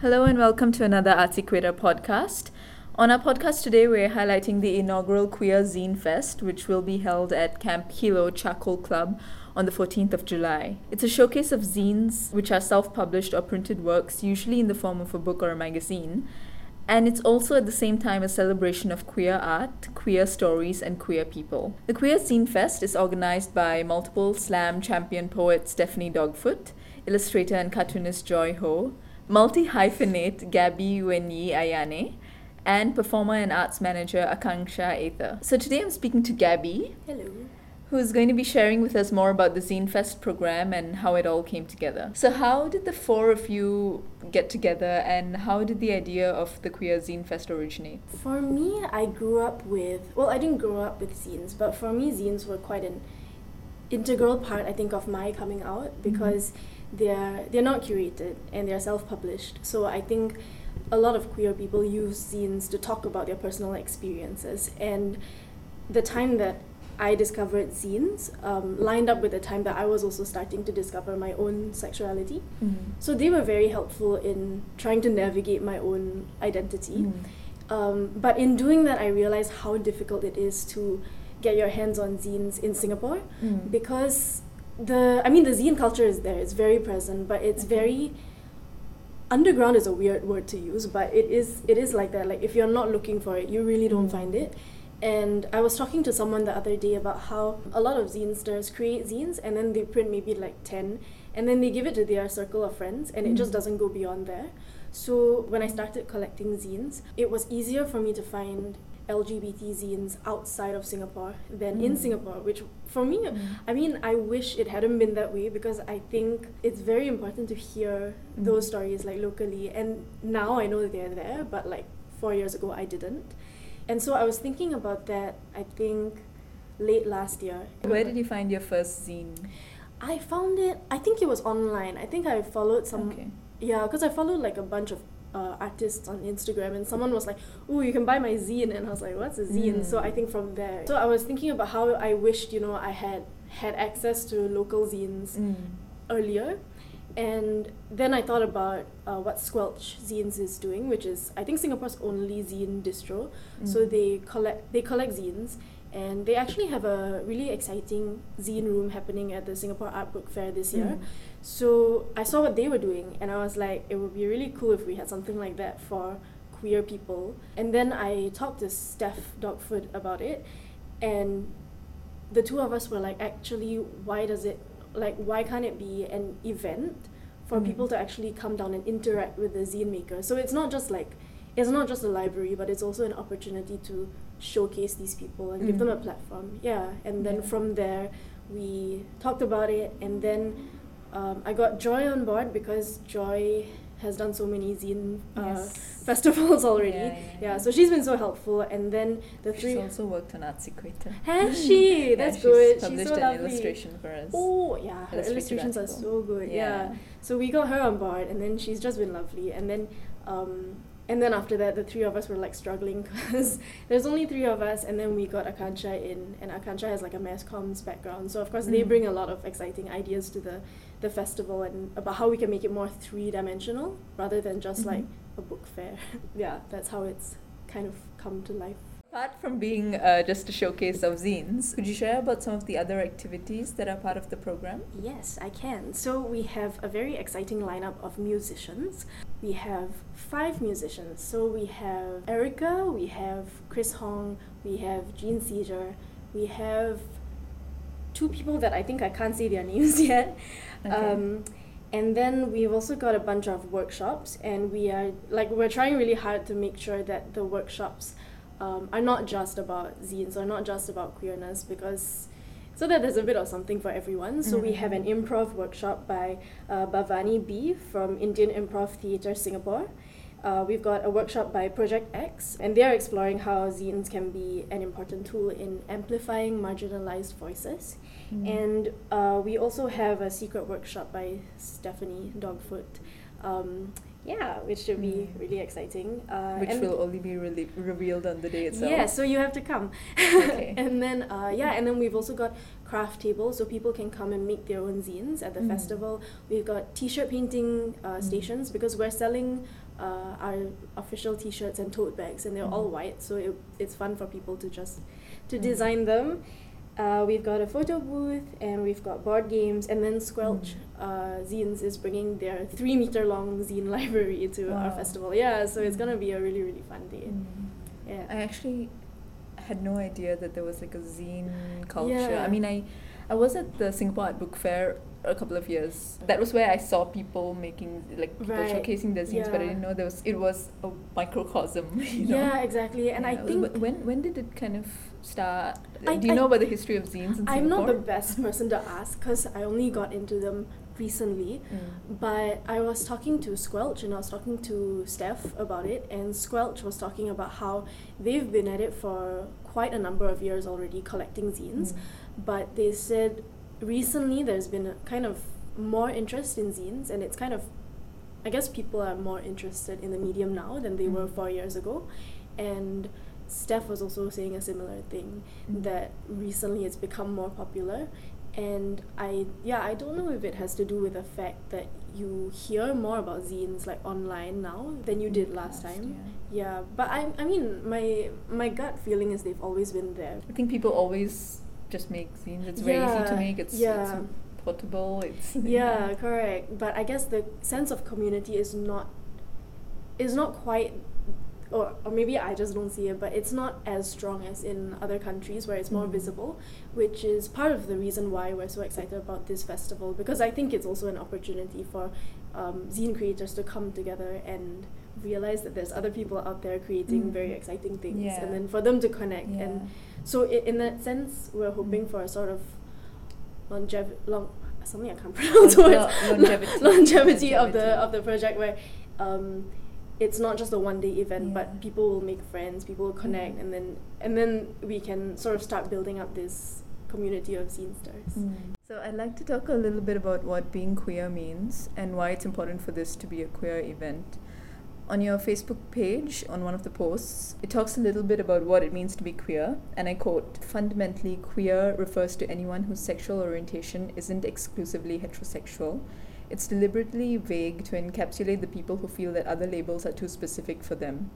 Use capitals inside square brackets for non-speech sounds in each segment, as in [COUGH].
Hello and welcome to another Artsy Queer podcast. On our podcast today, we're highlighting the inaugural Queer Zine Fest, which will be held at Camp Kilo Charcoal Club on the 14th of July. It's a showcase of zines, which are self published or printed works, usually in the form of a book or a magazine. And it's also at the same time a celebration of queer art, queer stories, and queer people. The Queer Zine Fest is organized by multiple slam champion poet Stephanie Dogfoot, illustrator and cartoonist Joy Ho, multi hyphenate Gabby Wenyi Ayane, and performer and arts manager Akanksha Aether. So today I'm speaking to Gabby. Hello. Who's going to be sharing with us more about the Zine Fest program and how it all came together. So, how did the four of you get together and how did the idea of the Queer Zine Fest originate? For me, I grew up with, well, I didn't grow up with zines, but for me, zines were quite an integral part, I think, of my coming out Mm-hmm. They're, they're not curated and they're self published. So I think a lot of queer people use zines to talk about their personal experiences. And the time that I discovered zines um, lined up with the time that I was also starting to discover my own sexuality. So they were very helpful in trying to navigate my own identity. Um, but in doing that, I realized how difficult it is to get your hands on zines in Singapore Mm. because the I mean the zine culture is there. It's very present, but it's Okay. very underground is a weird word to use, but it is it is like that. Like if you're not looking for it, you really don't Mm. find it. And I was talking to someone the other day about how a lot of zinesters create zines and then they print maybe like 10 and then they give it to their circle of friends and it just Mm. doesn't go beyond there. So when I started collecting zines, it was easier for me to find LGBT zines outside of Singapore than in Mm. Singapore, which for me, I mean, I wish it hadn't been that way because I think it's very important to hear Mm. those stories like locally. And now I know that they're there, but like four years ago, I didn't. And so I was thinking about that, I think late last year. Where did you find your first zine? I found it, I think it was online. I think I followed some Okay. yeah, because I followed like a bunch of uh, artists on Instagram, and someone was like, "Oh, you can buy my zine," and I was like, "What's a zine?" So Mm. I think from there. So I was thinking about how I wished, you know, I had had access to local zines Mm. earlier, and then I thought about uh, what Squelch Zines is doing, which is I think Singapore's only zine distro. So Mm. they collect they collect zines, and they actually have a really exciting zine room happening at the Singapore Art Book Fair this year. Mm. So I saw what they were doing, and I was like, it would be really cool if we had something like that for queer people. And then I talked to Steph Dogfoot about it, and the two of us were like, actually, why does it like why can't it be an event for Mm. people to actually come down and interact with the zine maker? So it's not just like it's not just a library, but it's also an opportunity to showcase these people and give them a Mm. platform. Yeah, and then Yeah. from there we talked about it, and then um, I got Joy on board because Joy has done so many zine uh, Yes. festivals [LAUGHS] already. Yeah, Yeah, yeah, yeah. so she's been so helpful, and then the She's three. also worked on Artsy Queer. Has she? [LAUGHS] Yeah, That's she's good. She's Published so an lovely. illustration for us. Oh yeah, her illustrations are so good. Yeah. Yeah. So we got her on board, and then she's just been lovely. And then, um, and then after that, the three of us were like struggling [LAUGHS] because there's only three of us, and then we got Akansha in, and Akansha has like a mass comms background, so of course they Mm. bring a lot of exciting ideas to the the festival and about how we can make it more three dimensional rather than just like Mhm. a book fair. [LAUGHS] yeah, that's how it's kind of come to life. Apart from being uh, just a showcase of zines, could you share about some of the other activities that are part of the program? Yes, I can. So we have a very exciting lineup of musicians. We have five musicians. So we have Erica, we have Chris Hong, we have Jean Seizure, we have two people that I think I can't say their [LAUGHS] names yet. Okay. Um, and then we've also got a bunch of workshops, and we are like we're trying really hard to make sure that the workshops um, are not just about zines or not just about queerness because so that there's a bit of something for everyone. So we have an improv workshop by uh, Bhavani B from Indian Improv Theatre Singapore. Uh, we've got a workshop by Project X, and they're exploring how zines can be an important tool in amplifying marginalized voices. Mm. And uh, we also have a secret workshop by Stephanie Dogfoot. Um, yeah, which should be Mm. really exciting. Uh, Which will only be really revealed on the day itself. yeah, so you have to come. Okay. [LAUGHS] and then uh, yeah, and then we've also got craft tables, so people can come and make their own zines at the Mm. festival. We've got T-shirt painting uh, Mm. stations because we're selling uh, our official T-shirts and tote bags, and they're all Mm. white, so it, it's fun for people to just to Mm. design them. Uh, we've got a photo booth and we've got board games, and then Squelch Mm. uh, Zines is bringing their three meter long zine [LAUGHS] library to our festival. Yeah, so it's gonna be a really really fun day. Mm. Yeah. I actually had no idea that there was like a zine culture. Yeah. I mean, I I was at the Singapore Art Book Fair a couple of years. That was where I saw people making like people Right. showcasing their zines, but I didn't know there was it was a microcosm. [LAUGHS] You know? Yeah, exactly. And I think when when did it kind of start? I- Do you I- know about the history of zines in Singapore? I'm not the best person to ask because I only got into them recently. Mm. But I was talking to Squelch and I was talking to Steph about it, and Squelch was talking about how they've been at it for quite a number of years already collecting zines. Mm. But they said recently there's been a kind of more interest in zines, and it's kind of, I guess people are more interested in the medium now than they were Mm. four years ago. And Steph was also saying a similar thing Mm. that recently it's become more popular and I yeah I don't know if it has to do with the fact that you hear more about zines like online now than you did last Last, time yeah but I I mean my my gut feeling is they've always been there I think people always just make zines. It's very easy to make. It's, yeah. it's portable. It's [LAUGHS] yeah correct but I guess the sense of community is not is not quite or, or maybe I just don't see it, but it's not as strong as in other countries where it's more Mhm. visible, which is part of the reason why we're so excited about this festival because I think it's also an opportunity for um, zine creators to come together and realize that there's other people out there creating Mm. very exciting things Yeah. and then for them to connect Yeah. and so i- in that sense we're hoping Mm. for a sort of longev- long something I can't [LAUGHS] pronounce Lo- words longevity. longevity of the of the project where um, it's not just a one day event Yeah. but people will make friends people will connect Mm. and then and then we can sort of start building up this community of zinesters Mm. So I'd like to talk a little bit about what being queer means and why it's important for this to be a queer event. On your Facebook page, on one of the posts, it talks a little bit about what it means to be queer, and I quote Fundamentally, queer refers to anyone whose sexual orientation isn't exclusively heterosexual. It's deliberately vague to encapsulate the people who feel that other labels are too specific for them.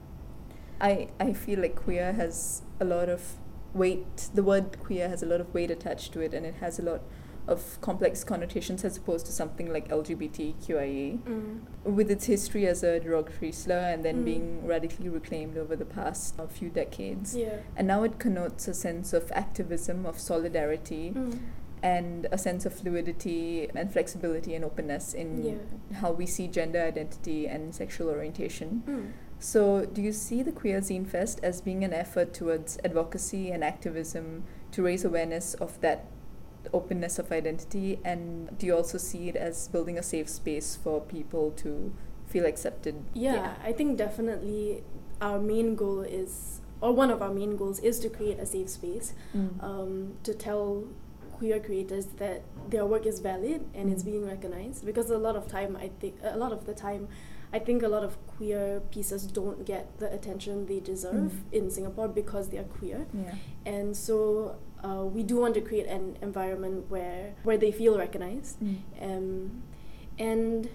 I, I feel like queer has a lot of weight, the word queer has a lot of weight attached to it, and it has a lot of complex connotations as opposed to something like LGBTQIA mm. with its history as a derogatory slur and then Mm. being radically reclaimed over the past uh, few decades. yeah And now it connotes a sense of activism, of solidarity, mm. and a sense of fluidity and flexibility and openness in Yeah. how we see gender identity and sexual orientation. Mm. So, do you see the Queer Zine Fest as being an effort towards advocacy and activism to raise awareness of that openness of identity? And do you also see it as building a safe space for people to feel accepted? Yeah, I think definitely our main goal is, or one of our main goals is to create a safe space Mm. um, to tell queer creators that their work is valid and it's Mm. being recognized. Because a lot of time, I think, a lot of the time, I think a lot of queer pieces don't get the attention they deserve Mm. in Singapore because they are queer. yeah. And so uh, we do want to create an environment where where they feel recognized. Mm. Um, and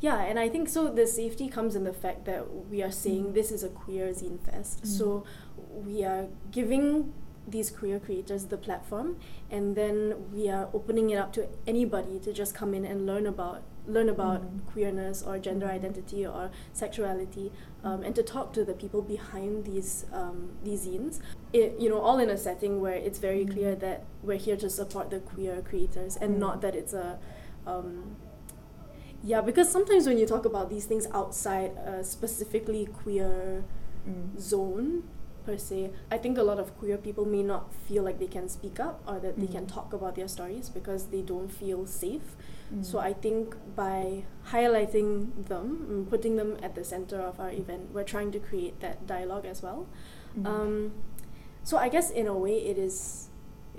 yeah, and I think so. The safety comes in the fact that we are saying Mm. this is a queer zine fest. Mm. So we are giving these queer creators the platform, and then we are opening it up to anybody to just come in and learn about learn about Mm. queerness or gender identity or sexuality, um, and to talk to the people behind these um, these zines. It, you know, all in a setting where it's very Mm. clear that we're here to support the queer creators, and Mm. not that it's a um, yeah, because sometimes when you talk about these things outside a specifically queer Mm. zone per se, I think a lot of queer people may not feel like they can speak up or that they can Mm. talk about their stories because they don't feel safe. Mm. So I think by highlighting them, and putting them at the center of our event, we're trying to create that dialogue as well. Mm. Um, so I guess in a way it is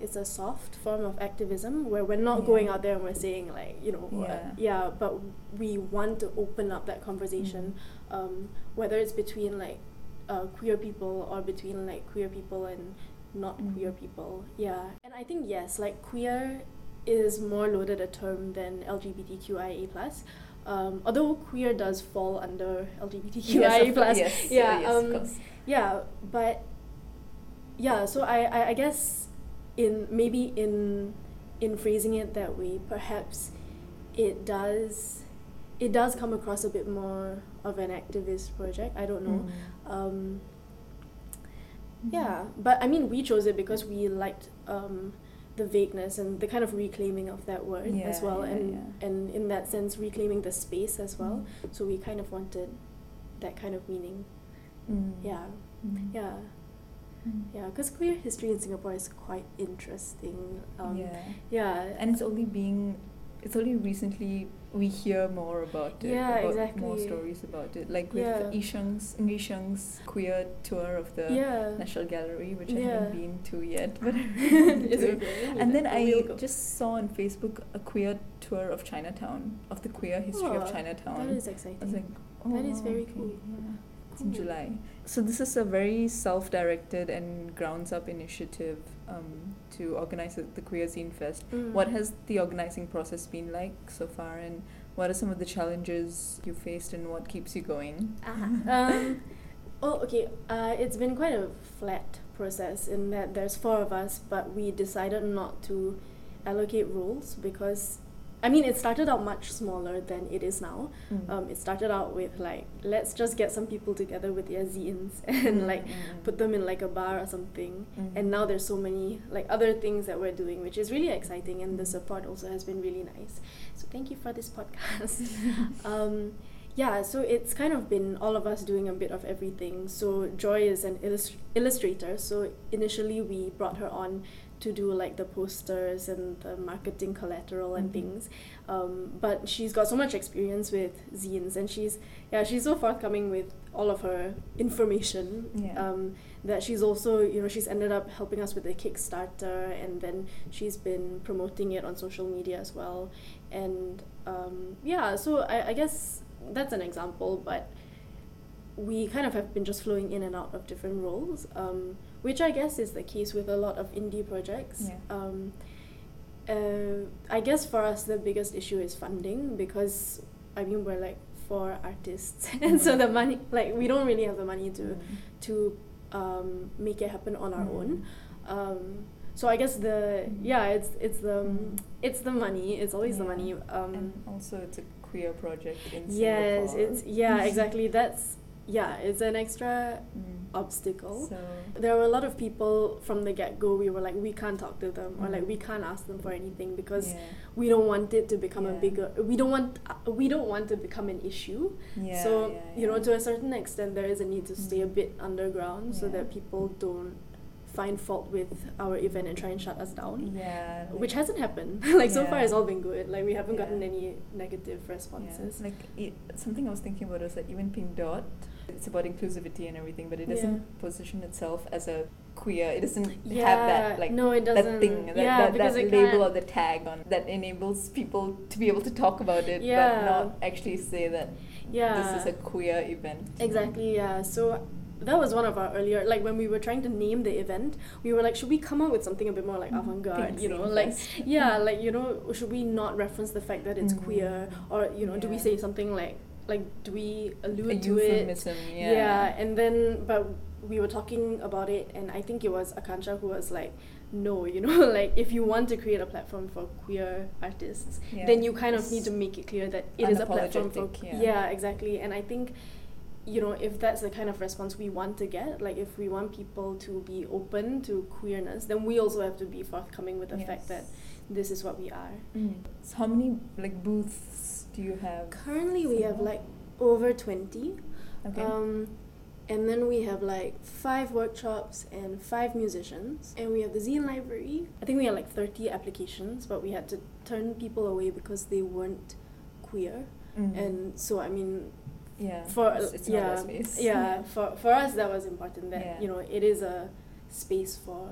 it's a soft form of activism where we're not Yeah. going out there and we're saying like you know uh, Yeah. yeah but we want to open up that conversation um, whether it's between like uh, queer people or between like queer people and not Mm. queer people. Yeah. And I think yes like queer is more loaded a term than LGBTQIA plus. Um, although queer does fall under LGBTQIA Yes, plus, yes, yeah, yes, of um, course. yeah, but yeah, so I, I, I guess in maybe in in phrasing it that way, perhaps it does it does come across a bit more of an activist project. I don't know. Mm. Um, yeah, but I mean, we chose it because we liked um, the vagueness and the kind of reclaiming of that word as well, yeah, and yeah. and in that sense, reclaiming the space as well. Mm. So we kind of wanted that kind of meaning. Mm. Yeah, Mm. yeah, Mm. yeah. Because queer history in Singapore is quite interesting. Um, yeah. yeah, and it's only being it's only recently we hear more about it Yeah, about more stories about it like with Yeah. Ishang's queer tour of the yeah. National Gallery which I haven't been to yet but [LAUGHS] [LAUGHS] to. and then I just saw on Facebook a queer tour of Chinatown of the queer history Oh, of Chinatown That is exciting. I was like oh That is oh, very okay, cool. yeah. It's in July. So this is a very self-directed and grounds-up initiative um, to organize the- Queer Zine Fest. Mm. What has the organizing process been like so far, and what are some of the challenges you faced, and what keeps you going? [LAUGHS] um, oh, okay. Uh, it's been quite a flat process in that there's four of us, but we decided not to allocate roles because, I mean, it started out much smaller than it is now. Mm. Um, it started out with like, let's just get some people together with their zines [LAUGHS] and Mm, like mm, mm. put them in like a bar or something. Mm. And now there's so many like other things that we're doing, which is really exciting, and the support also has been really nice. So thank you for this podcast. [LAUGHS] [LAUGHS] um, yeah, so it's kind of been all of us doing a bit of everything. So Joy is an illust- illustrator. So initially we brought her on to do like the posters and the marketing collateral and Mhm. things. Um, but she's got so much experience with zines, and she's yeah she's so forthcoming with all of her information. Yeah. Um, that she's also you know she's ended up helping us with the Kickstarter, and then she's been promoting it on social media as well. And um, yeah, so I, I guess that's an example, but we kind of have been just flowing in and out of different roles, um, which I guess is the case with a lot of indie projects. Yeah. Um, uh, I guess for us the biggest issue is funding because I mean we're like four artists, [LAUGHS] and so the money like we don't really have the money to Mm. to um, make it happen on our Mm. own. Um, so I guess the Mm. yeah it's it's the Mm. it's the money it's always the money. Um, and also, it's a queer project in yes, Singapore. it's yeah [LAUGHS] exactly that's yeah it's an extra Mm. obstacle. So, There were a lot of people from the get go. We were like, we can't talk to them, or like Mm. we can't ask them for anything because yeah. we don't want it to become a bigger. We don't want uh, we don't want to become an issue. Yeah, so yeah, you know, to a certain extent, there is a need to stay a Mm. bit underground so that people don't find fault with our event and try and shut us down. yeah, Which hasn't happened. [LAUGHS] like so far, it's all been good. Like we haven't gotten any negative Yeah, responses. like it, something I was thinking about was that even Pink Dot, it's about inclusivity and everything, but it doesn't Yeah. position itself as a queer. It doesn't Yeah, have that like no, it doesn't. thing, that, Yeah, that, that label or can't. the tag on that enables people to be able to talk about it, Yeah. but not actually say that Yeah. this is a queer event. Exactly, yeah. So that was one of our earlier, like when we were trying to name the event, we were like, should we come up with something a bit more like Mhm. avant garde, you know? Like, yeah, like, you know, should we not reference the fact that it's Mm. queer? Or, you know, do we say something like, like, do we allude to it? euphemism, yeah. and then, but we were talking about it, and I think it was Akansha who was like, no, [LAUGHS] you know, like, if you want to create a platform for queer artists, Yeah. then you kind of need to make it clear that it is a platform for unapologetic, yeah. exactly and i think you know if that's the kind of response we want to get like if we want people to be open to queerness then we also have to be forthcoming with the fact that this is what we are Mm. So how many like booths do you have? currently we have like over 20 Okay. um, and then we have like five workshops and five musicians and we have the zine library i think we had like 30 applications but we had to turn people away because they weren't queer Mm. and so i mean yeah, for it's, it's yeah space. yeah for for us that was important that Yeah. you know it is a space for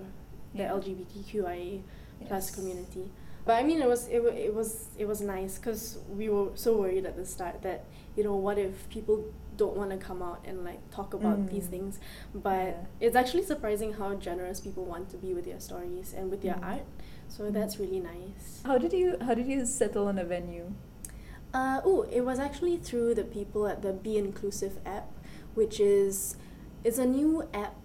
the Yeah. LGBTQIA plus community but I mean it was it, it was it was nice because we were so worried at the start that you know what if people don't want to come out and like talk about these Mm. things but Yeah. it's actually surprising how generous people want to be with their stories and with their Mm. art so Mm. that's really nice How did you How did you settle on a venue? Uh, oh, it was actually through the people at the Be Inclusive app, which is it's a new app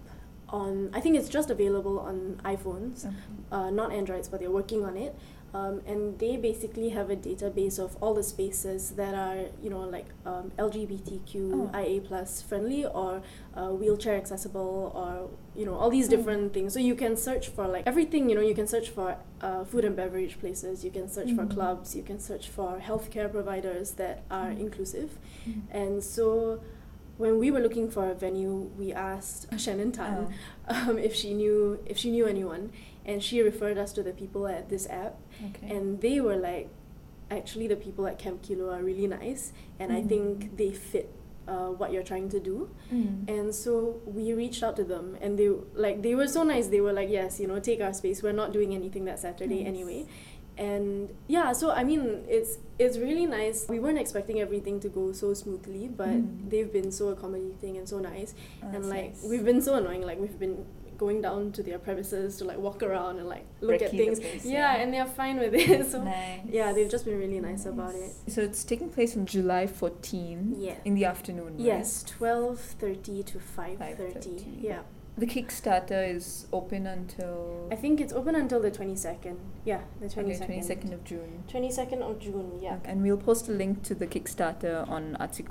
on. I think it's just available on iPhones, uh, not Androids, but they're working on it. Um, and they basically have a database of all the spaces that are, you know, like um, LGBTQ, Oh. Plus friendly or uh, wheelchair accessible or, you know, all these Mm. different things. So you can search for like everything, you know, you can search for uh, food and beverage places, you can search for Mhm. clubs, you can search for healthcare providers that are Mm. inclusive. Mhm. And so when we were looking for a venue, we asked [LAUGHS] Shannon Tan Oh, um, if she knew if she knew anyone, and she referred us to the people at this app, okay. and they were like, actually the people at Camp Kilo are really nice, and I Mm. think they fit uh, what you're trying to do. Mm. And so we reached out to them, and they like they were so nice. They were like, yes, you know, take our space. We're not doing anything that Saturday Nice. anyway. And yeah, so I mean, it's it's really nice. We weren't expecting everything to go so smoothly, but Mm. they've been so accommodating and so nice Oh, and like nice. we've been so annoying like we've been going down to their premises to like walk around and like look at things place, yeah, yeah. and they're fine with it [LAUGHS] so nice. yeah they've just been really nice, about it So it's taking place on July 14 Yeah. in the afternoon, right? yes 12.30 to 5.30 5:30. yeah The Kickstarter is open until i think it's open until the 22nd yeah the 22nd okay, 22nd of June. 22nd of june yeah Okay, And we'll post a link to the Kickstarter on Artsy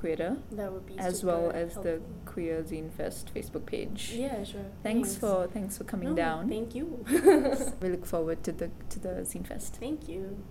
that would be as well as the. Queer Zine Fest Facebook page. yeah sure Thanks for thanks for coming No, down. thank you [LAUGHS] we look forward to the to the Zine Fest. thank you